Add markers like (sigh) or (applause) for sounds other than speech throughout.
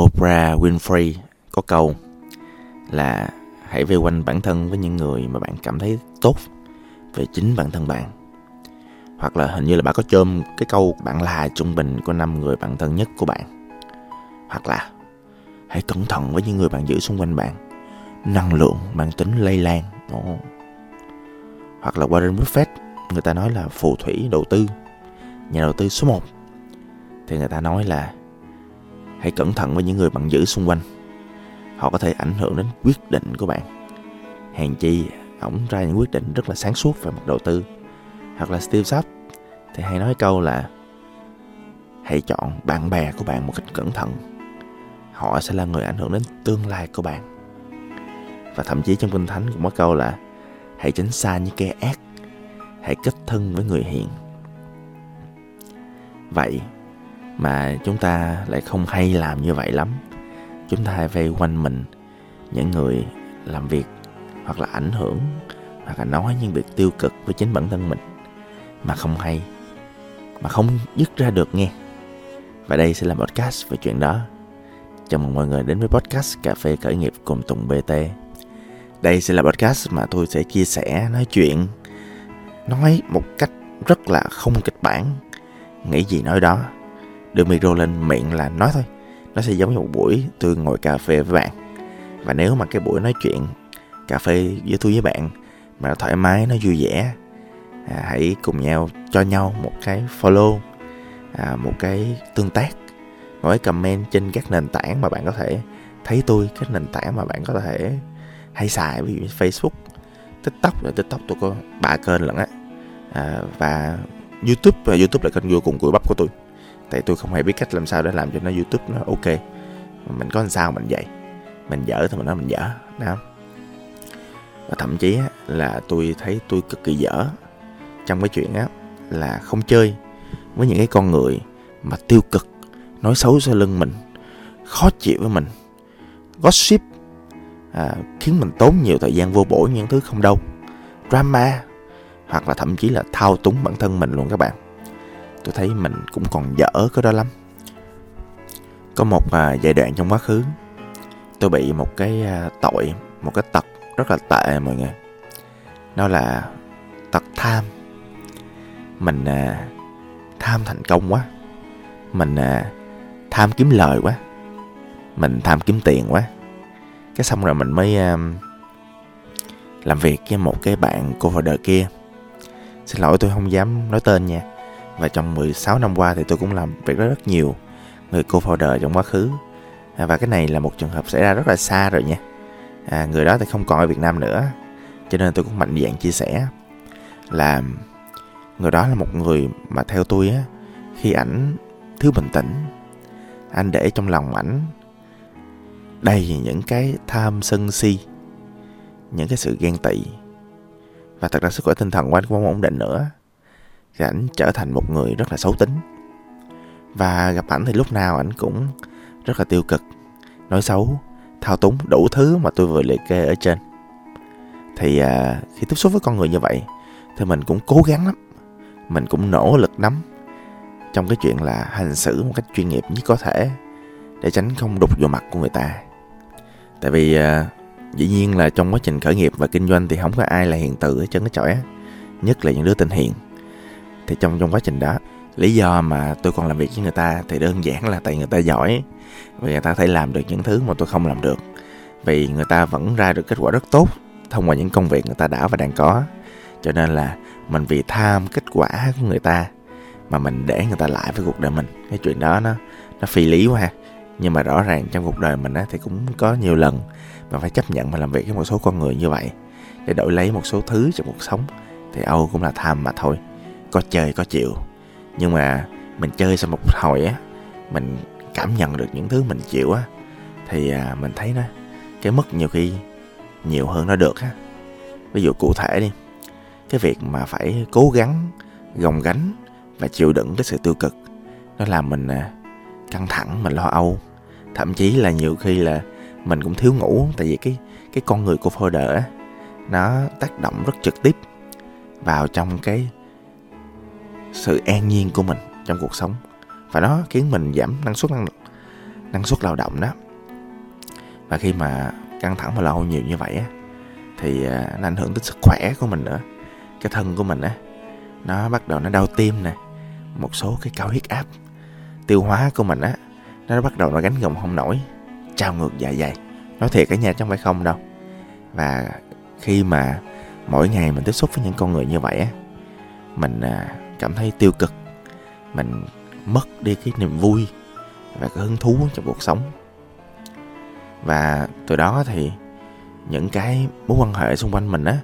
Oprah Winfrey có câu là hãy vây quanh bản thân với những người mà bạn cảm thấy tốt về chính bản thân bạn. Hoặc là hình như là bạn có chôm cái câu bạn là trung bình của năm người bạn thân nhất của bạn. Hoặc là hãy cẩn thận với những người bạn giữ xung quanh bạn. Năng lượng mang tính lây lan. Oh. hoặc là Warren Buffett, người ta nói là phù thủy đầu tư, nhà đầu tư số 1 thì người ta nói là hãy cẩn thận với những người bạn giữ xung quanh. Họ có thể ảnh hưởng đến quyết định của bạn. Hèn chi, ổng ra những quyết định rất là sáng suốt về mặt đầu tư. Hoặc là Steve Jobs thì hay nói câu là, hãy chọn bạn bè của bạn một cách cẩn thận. Họ sẽ là người ảnh hưởng đến tương lai của bạn. Và thậm chí trong kinh thánh cũng có câu là, hãy tránh xa những kẻ ác. Hãy kết thân với người hiền. Vậy mà chúng ta lại không hay làm như vậy lắm. Chúng ta vây quanh mình, những người làm việc hoặc là ảnh hưởng, hoặc là nói những việc tiêu cực với chính bản thân mình mà không hay, mà không dứt ra được nghe. Và đây sẽ là podcast về chuyện đó. Chào mừng mọi người đến với podcast cà phê khởi nghiệp cùng Tùng BT đây sẽ là podcast mà tôi sẽ chia sẻ, nói chuyện, nói một cách rất là không kịch bản. Nghĩ gì nói đó đưa micro lên miệng là nói thôi. Nó sẽ giống như một buổi tôi ngồi cà phê với bạn. Và nếu mà cái buổi nói chuyện cà phê với tôi với bạn mà nó thoải mái nó vui vẻ à, hãy cùng nhau cho nhau một cái follow à, một cái tương tác. Một cái comment trên các nền tảng mà bạn có thể thấy tôi các nền tảng mà bạn có thể hay xài ví dụ Facebook TikTok là TikTok tôi có ba kênh lận á. À, và YouTube và YouTube là kênh vô cùng cùi bắp của tôi tại tôi không hề biết cách làm sao để làm cho nó YouTube nó ok. Mình có làm sao mình vậy? Mình dở thì mình nói mình dở đó và thậm chí là tôi thấy tôi cực kỳ dở trong cái chuyện á là không chơi với những cái con người mà tiêu cực nói xấu sau lưng mình khó chịu với mình gossip à, khiến mình tốn nhiều thời gian vô bổ những thứ không đâu drama hoặc là thậm chí là thao túng bản thân mình luôn các bạn tôi thấy mình cũng còn dở cái đó lắm. Có một à, giai đoạn trong quá khứ tôi bị một cái à, tội một cái tật rất là tệ mọi người. Đó là tật tham. Mình à, tham thành công quá. Mình à, tham kiếm lời quá. Mình tham kiếm tiền quá. Cái xong rồi mình mới à, làm việc với một cái bạn cô founder kia. Xin lỗi tôi không dám nói tên nha và trong 16 năm qua thì tôi cũng làm việc rất rất nhiều người cô founder trong quá khứ. À, và cái này là một trường hợp xảy ra rất là xa rồi nha. À, người đó thì không còn ở Việt Nam nữa cho nên tôi cũng mạnh dạn chia sẻ là người đó là một người mà theo tôi á khi ảnh thiếu bình tĩnh anh để trong lòng ảnh đầy những cái tham sân si những cái sự ghen tị. Và thật ra sức khỏe tinh thần của anh cũng không ổn định nữa thì ảnh trở thành một người rất là xấu tính. Và gặp ảnh thì lúc nào ảnh cũng rất là tiêu cực nói xấu thao túng đủ thứ mà tôi vừa liệt kê ở trên. Thì à, khi tiếp xúc với con người như vậy thì mình cũng cố gắng lắm mình cũng nỗ lực lắm trong cái chuyện là hành xử một cách chuyên nghiệp nhất có thể để tránh không đục vào mặt của người ta. Tại vì à, dĩ nhiên là trong quá trình khởi nghiệp và kinh doanh thì không có ai là hiền từ ở chân cái chọi á nhất là những đứa tên hiền thì trong trong quá trình đó lý do mà tôi còn làm việc với người ta thì đơn giản là tại người ta giỏi vì người ta thể làm được những thứ mà tôi không làm được. Vì người ta vẫn ra được kết quả rất tốt thông qua những công việc người ta đã và đang có. Cho nên là mình vì tham kết quả của người ta mà mình để người ta lại với cuộc đời mình. Cái chuyện đó nó nó phi lý quá ha. Nhưng mà rõ ràng trong cuộc đời mình á, thì cũng có nhiều lần mà phải chấp nhận mà làm việc với một số con người như vậy để đổi lấy một số thứ trong cuộc sống. Thì âu cũng là tham mà thôi có chơi, có chịu. Nhưng mà mình chơi sau một hồi á, mình cảm nhận được những thứ mình chịu á, thì à, mình thấy nó, cái mất nhiều khi nhiều hơn nó được á. Ví dụ cụ thể đi, cái việc mà phải cố gắng, gồng gánh và chịu đựng cái sự tiêu cực, nó làm mình à, căng thẳng, mình lo âu. Thậm chí là nhiều khi là mình cũng thiếu ngủ, tại vì cái cái con người của folder á, nó tác động rất trực tiếp vào trong cái sự an nhiên của mình trong cuộc sống. Và nó khiến mình giảm năng suất năng năng suất lao động đó. Và khi mà căng thẳng và lâu nhiều như vậy á, thì à, nó ảnh hưởng tới sức khỏe của mình nữa. Cái thân của mình á, nó bắt đầu nó đau tim nè, một số cái cao huyết áp. Tiêu hóa của mình á, nó bắt đầu nó gánh gồng không nổi trao ngược dạ dày. Nói thiệt cả nhà chứ không phải không đâu. Và khi mà mỗi ngày mình tiếp xúc với những con người như vậy á, mình à, cảm thấy tiêu cực. Mình mất đi cái niềm vui và cái hứng thú trong cuộc sống. Và từ đó thì những cái mối quan hệ xung quanh mình á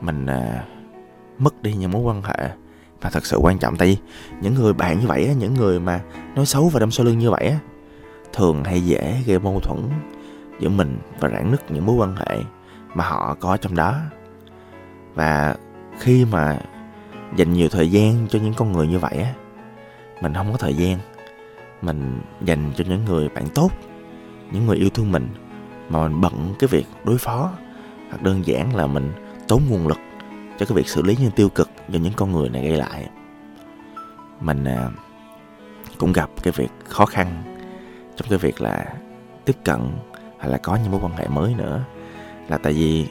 mình à, mất đi những mối quan hệ và thật sự quan trọng. Tại vì những người bạn như vậy á những người mà nói xấu và đâm sau lưng như vậy á thường hay dễ gây mâu thuẫn giữa mình và rạn nứt những mối quan hệ mà họ có trong đó. Và khi mà dành nhiều thời gian cho những con người như vậy á. Mình không có thời gian. Mình dành cho những người bạn tốt những người yêu thương mình mà mình bận cái việc đối phó hoặc đơn giản là mình tốn nguồn lực cho cái việc xử lý những tiêu cực do những con người này gây lại. Mình à, cũng gặp cái việc khó khăn trong cái việc là tiếp cận hay là có những mối quan hệ mới nữa là tại vì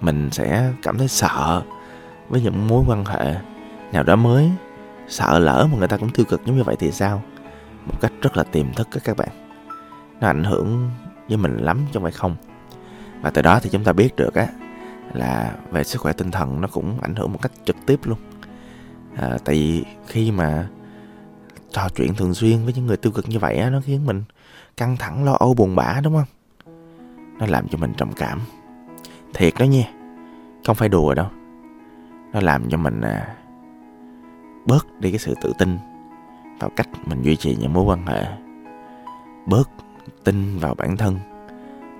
mình sẽ cảm thấy sợ với những mối quan hệ nào đó mới sợ lỡ mà người ta cũng tiêu cực giống như vậy thì sao? Một cách rất là tiềm thức các các bạn. Nó ảnh hưởng với mình lắm chứ không phải không. Và từ đó thì chúng ta biết được á là về sức khỏe tinh thần nó cũng ảnh hưởng một cách trực tiếp luôn. À, tại vì khi mà trò chuyện thường xuyên với những người tiêu cực như vậy á nó khiến mình căng thẳng lo âu buồn bã đúng không? Nó làm cho mình trầm cảm. Thiệt đó nha không phải đùa đâu nó làm cho mình à, bớt đi cái sự tự tin vào cách mình duy trì những mối quan hệ. Bớt tin vào bản thân.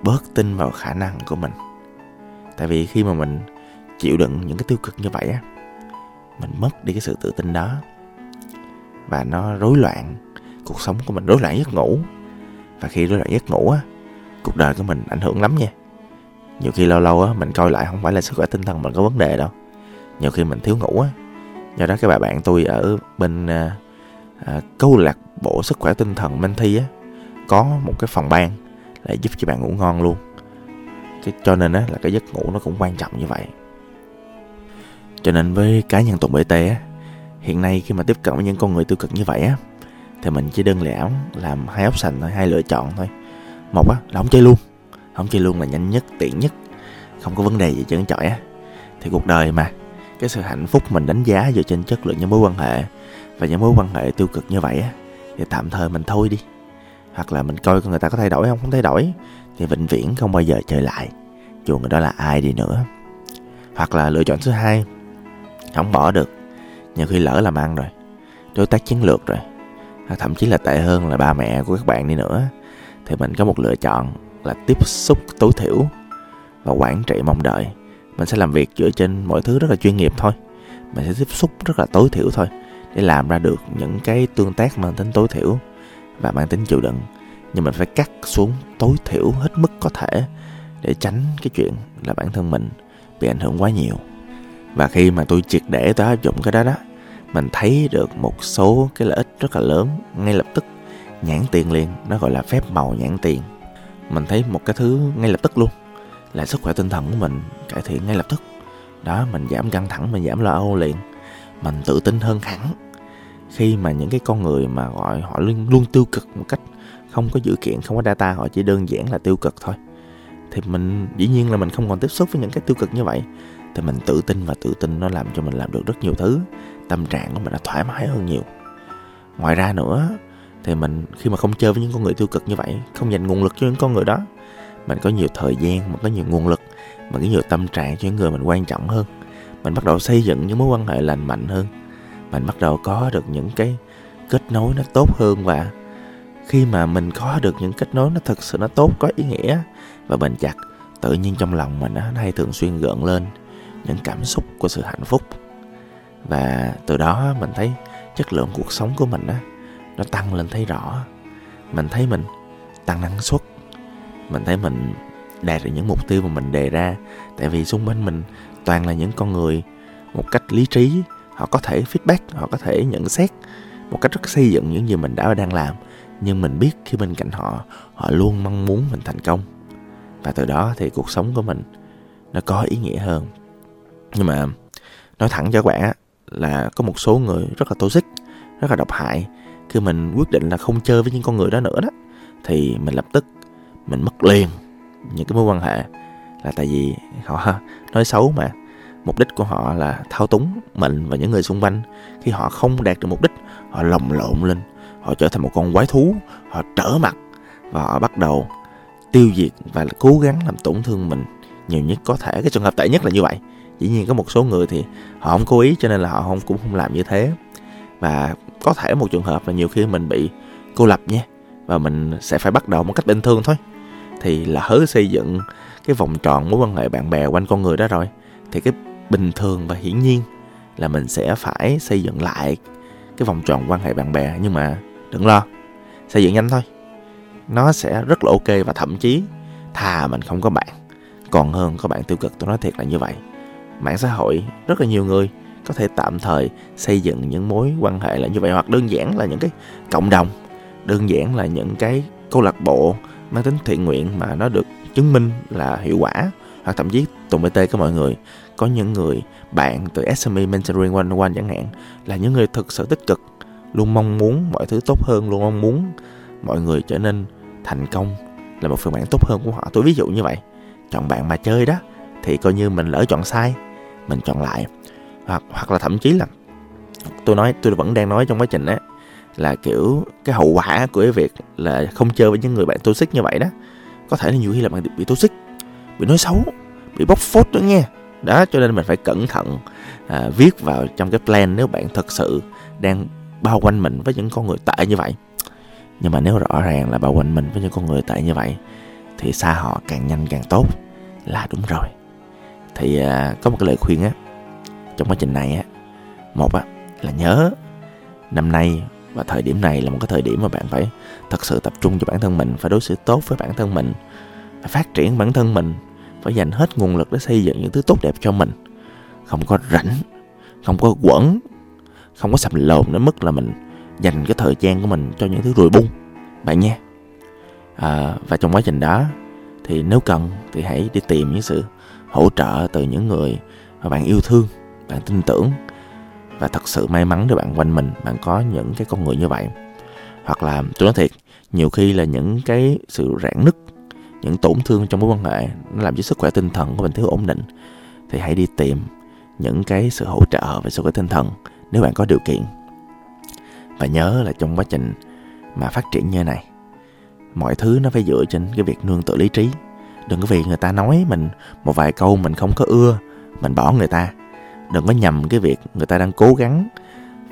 Bớt tin vào khả năng của mình. Tại vì khi mà mình chịu đựng những cái tiêu cực như vậy á mình mất đi cái sự tự tin đó. Và nó rối loạn cuộc sống của mình rối loạn giấc ngủ. Và khi rối loạn giấc ngủ á cuộc đời của mình ảnh hưởng lắm nha. Nhiều khi lâu lâu á mình coi lại không phải là sức khỏe tinh thần mình có vấn đề đâu nhiều khi mình thiếu ngủ á. Do đó cái bà bạn tôi ở bên à, à, câu lạc bộ sức khỏe tinh thần Minh Thi á có một cái phòng ban để giúp cho bạn ngủ ngon luôn. Cái cho nên á là cái giấc ngủ nó cũng quan trọng như vậy. Cho nên với cá nhân tùng bt á hiện nay khi mà tiếp cận với những con người tiêu cực như vậy á thì mình chỉ đơn lẻ làm hai option thôi hai lựa chọn thôi. Một á là không chơi luôn. Không chơi luôn là nhanh nhất tiện nhất. Không có vấn đề gì trơn trọi á. Thì cuộc đời mà cái sự hạnh phúc mình đánh giá dựa trên chất lượng những mối quan hệ và những mối quan hệ tiêu cực như vậy á, thì tạm thời mình thôi đi. Hoặc là mình coi người ta có thay đổi không? Không thay đổi, thì vĩnh viễn không bao giờ trở lại, dù người đó là ai đi nữa. Hoặc là lựa chọn thứ hai, không bỏ được, nhiều khi lỡ làm ăn rồi, đối tác chiến lược rồi, hoặc thậm chí là tệ hơn là ba mẹ của các bạn đi nữa, thì mình có một lựa chọn là tiếp xúc, tối thiểu và quản trị mong đợi mình sẽ làm việc dựa trên mọi thứ rất là chuyên nghiệp thôi. Mình sẽ tiếp xúc rất là tối thiểu thôi, để làm ra được những cái tương tác mang tính tối thiểu và mang tính chịu đựng. Nhưng mình phải cắt xuống tối thiểu hết mức có thể để tránh cái chuyện là bản thân mình bị ảnh hưởng quá nhiều. Và khi mà tôi triệt để, tôi áp dụng cái đó đó, mình thấy được một số cái lợi ích rất là lớn ngay lập tức. Nhãn tiền liền, nó gọi là phép màu nhãn tiền. Mình thấy một cái thứ ngay lập tức luôn là sức khỏe tinh thần của mình cải thiện ngay lập tức. Đó mình giảm căng thẳng mình giảm lo âu liền. Mình tự tin hơn hẳn. Khi mà những cái con người mà gọi họ luôn, luôn tiêu cực một cách không có dữ kiện không có data họ chỉ đơn giản là tiêu cực thôi. Thì mình dĩ nhiên là mình không còn tiếp xúc với những cái tiêu cực như vậy. Thì mình tự tin và tự tin nó làm cho mình làm được rất nhiều thứ. Tâm trạng của mình đã thoải mái hơn nhiều. Ngoài ra nữa thì mình khi mà không chơi với những con người tiêu cực như vậy không dành nguồn lực cho những con người đó mình có nhiều thời gian, mình có nhiều nguồn lực, mình có nhiều tâm trạng cho những người mình quan trọng hơn. Mình bắt đầu xây dựng những mối quan hệ lành mạnh hơn. Mình bắt đầu có được những cái kết nối nó tốt hơn và khi mà mình có được những kết nối nó thực sự nó tốt, có ý nghĩa và bền chặt, tự nhiên trong lòng mình nó hay thường xuyên gợn lên những cảm xúc của sự hạnh phúc. Và từ đó mình thấy chất lượng cuộc sống của mình á, nó tăng lên thấy rõ. Mình thấy mình tăng năng suất mình thấy mình đạt được những mục tiêu mà mình đề ra. Tại vì xung quanh mình toàn là những con người một cách lý trí. Họ có thể feedback, họ có thể nhận xét một cách rất xây dựng những gì mình đã và đang làm. Nhưng mình biết khi bên cạnh họ họ luôn mong muốn mình thành công. Và từ đó thì cuộc sống của mình nó có ý nghĩa hơn. Nhưng mà nói thẳng cho các bạn là có một số người rất là toxic, rất là độc hại. Khi mình quyết định là không chơi với những con người đó nữa đó, thì mình lập tức mình mất liền những cái mối quan hệ là tại vì họ (laughs) nói xấu mà. Mục đích của họ là thao túng mình và những người xung quanh. Khi họ không đạt được mục đích, họ lồng lộn lên, họ trở thành một con quái thú, họ trở mặt và họ bắt đầu tiêu diệt và cố gắng làm tổn thương mình nhiều nhất có thể. Cái trường hợp tệ nhất là như vậy. Dĩ nhiên có một số người thì họ không cố ý cho nên là họ không, cũng không làm như thế. Và có thể một trường hợp là nhiều khi mình bị cô lập nha, và mình sẽ phải bắt đầu một cách bình thường thôi thì là hớ xây dựng cái vòng tròn mối quan hệ bạn bè quanh con người đó rồi. Thì cái bình thường và hiển nhiên là mình sẽ phải xây dựng lại cái vòng tròn quan hệ bạn bè. Nhưng mà đừng lo, xây dựng nhanh thôi. Nó sẽ rất là ok và thậm chí thà mình không có bạn, còn hơn có bạn tiêu cực. Tôi nói thiệt là như vậy. Mạng xã hội, rất là nhiều người có thể tạm thời xây dựng những mối quan hệ là như vậy, hoặc đơn giản là những cái cộng đồng, đơn giản là những cái câu lạc bộ mang tính thiện nguyện mà nó được chứng minh là hiệu quả. Hoặc thậm chí tùng bt có mọi người, có những người bạn từ SME Mentoring One One chẳng hạn, là những người thực sự tích cực, luôn mong muốn mọi thứ tốt hơn, luôn mong muốn mọi người trở nên thành công là một phiên bản tốt hơn của họ. Tôi ví dụ như vậy, chọn bạn mà chơi đó, thì coi như mình lỡ chọn sai, mình chọn lại. Hoặc hoặc là thậm chí là, tôi nói, tôi vẫn đang nói trong quá trình á là kiểu cái hậu quả của cái việc là không chơi với những người bạn toxic như vậy đó có thể là nhiều khi là bạn bị toxic bị nói xấu bị bóc phốt nữa nghe. Đó cho nên mình phải cẩn thận à, viết vào trong cái plan nếu bạn thật sự đang bao quanh mình với những con người tệ như vậy. Nhưng mà nếu rõ ràng là bao quanh mình với những con người tệ như vậy thì xa họ càng nhanh càng tốt. Là đúng rồi. Thì à, có một cái lời khuyên á trong quá trình này á một á là nhớ năm nay và thời điểm này là một cái thời điểm mà bạn phải thật sự tập trung cho bản thân mình phải đối xử tốt với bản thân mình phải phát triển bản thân mình phải dành hết nguồn lực để xây dựng những thứ tốt đẹp cho mình. Không có rảnh không có quẩn không có sầm lồn đến mức là mình dành cái thời gian của mình cho những thứ rùi bung. Bạn nhé. À, và trong quá trình đó thì nếu cần thì hãy đi tìm những sự hỗ trợ từ những người mà bạn yêu thương bạn tin tưởng và thật sự may mắn để bạn quanh mình, bạn có những cái con người như vậy. Hoặc là, tôi nói thiệt, nhiều khi là những cái sự rạn nứt, những tổn thương trong mối quan hệ, nó làm cho sức khỏe tinh thần của mình thiếu ổn định. Thì hãy đi tìm những cái sự hỗ trợ về sức khỏe tinh thần nếu bạn có điều kiện. Và nhớ là trong quá trình mà phát triển như này, mọi thứ nó phải dựa trên cái việc nương tựa lý trí. Đừng có vì người ta nói mình một vài câu mình không có ưa, mình bỏ người ta đừng có nhầm cái việc người ta đang cố gắng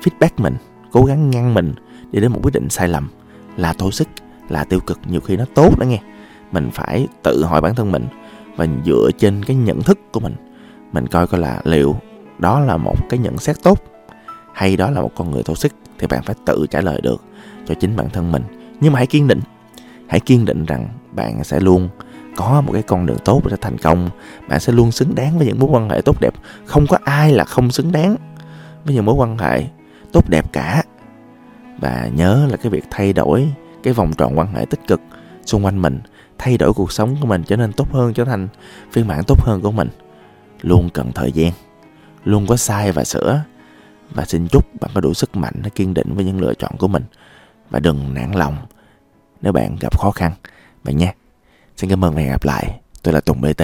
feedback mình, cố gắng ngăn mình đi đến một quyết định sai lầm, là toxic là tiêu cực. Nhiều khi nó tốt đó nghe. Mình phải tự hỏi bản thân mình và dựa trên cái nhận thức của mình. Mình coi coi là liệu đó là một cái nhận xét tốt hay đó là một con người toxic thì bạn phải tự trả lời được cho chính bản thân mình. Nhưng mà hãy kiên định. Hãy kiên định rằng bạn sẽ luôn có một cái con đường tốt để thành công, bạn sẽ luôn xứng đáng với những mối quan hệ tốt đẹp. Không có ai là không xứng đáng với những mối quan hệ tốt đẹp cả. Và nhớ là cái việc thay đổi cái vòng tròn quan hệ tích cực xung quanh mình, thay đổi cuộc sống của mình trở nên tốt hơn, trở thành phiên bản tốt hơn của mình. Luôn cần thời gian, luôn có sai và sửa. Và xin chúc bạn có đủ sức mạnh để kiên định với những lựa chọn của mình. Và đừng nản lòng nếu bạn gặp khó khăn, bạn nha xin cảm ơn và hẹn gặp lại. Tôi là tùng bt